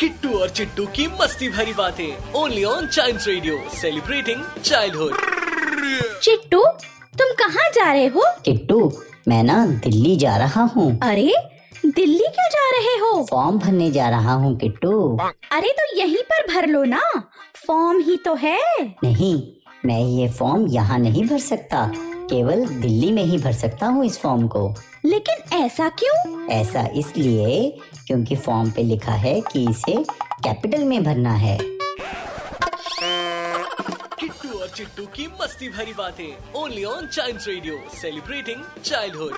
किट्टू और चिट्टू की मस्ती भरी बातें। Only on child radio celebrating childhood Chittu तुम कहाँ जा रहे हो? किट्टू मैं ना दिल्ली जा रहा हूँ। अरे दिल्ली क्यों जा रहे हो? फॉर्म भरने जा रहा हूँ किट्टू। अरे तो यहीं पर भर लो ना। फॉर्म ही तो है। नहीं मैं ये फॉर्म यहाँ नहीं भर सकता। केवल दिल्ली में ही भर सकता हूँ इस फॉर्म को। लेकिन ऐसा क्यों? ऐसा इसलिए क्योंकि फॉर्म पे लिखा है कि इसे कैपिटल में भरना है। किट्टू और चिट्टू की मस्ती भरी बातें। Only on child radio celebrating childhood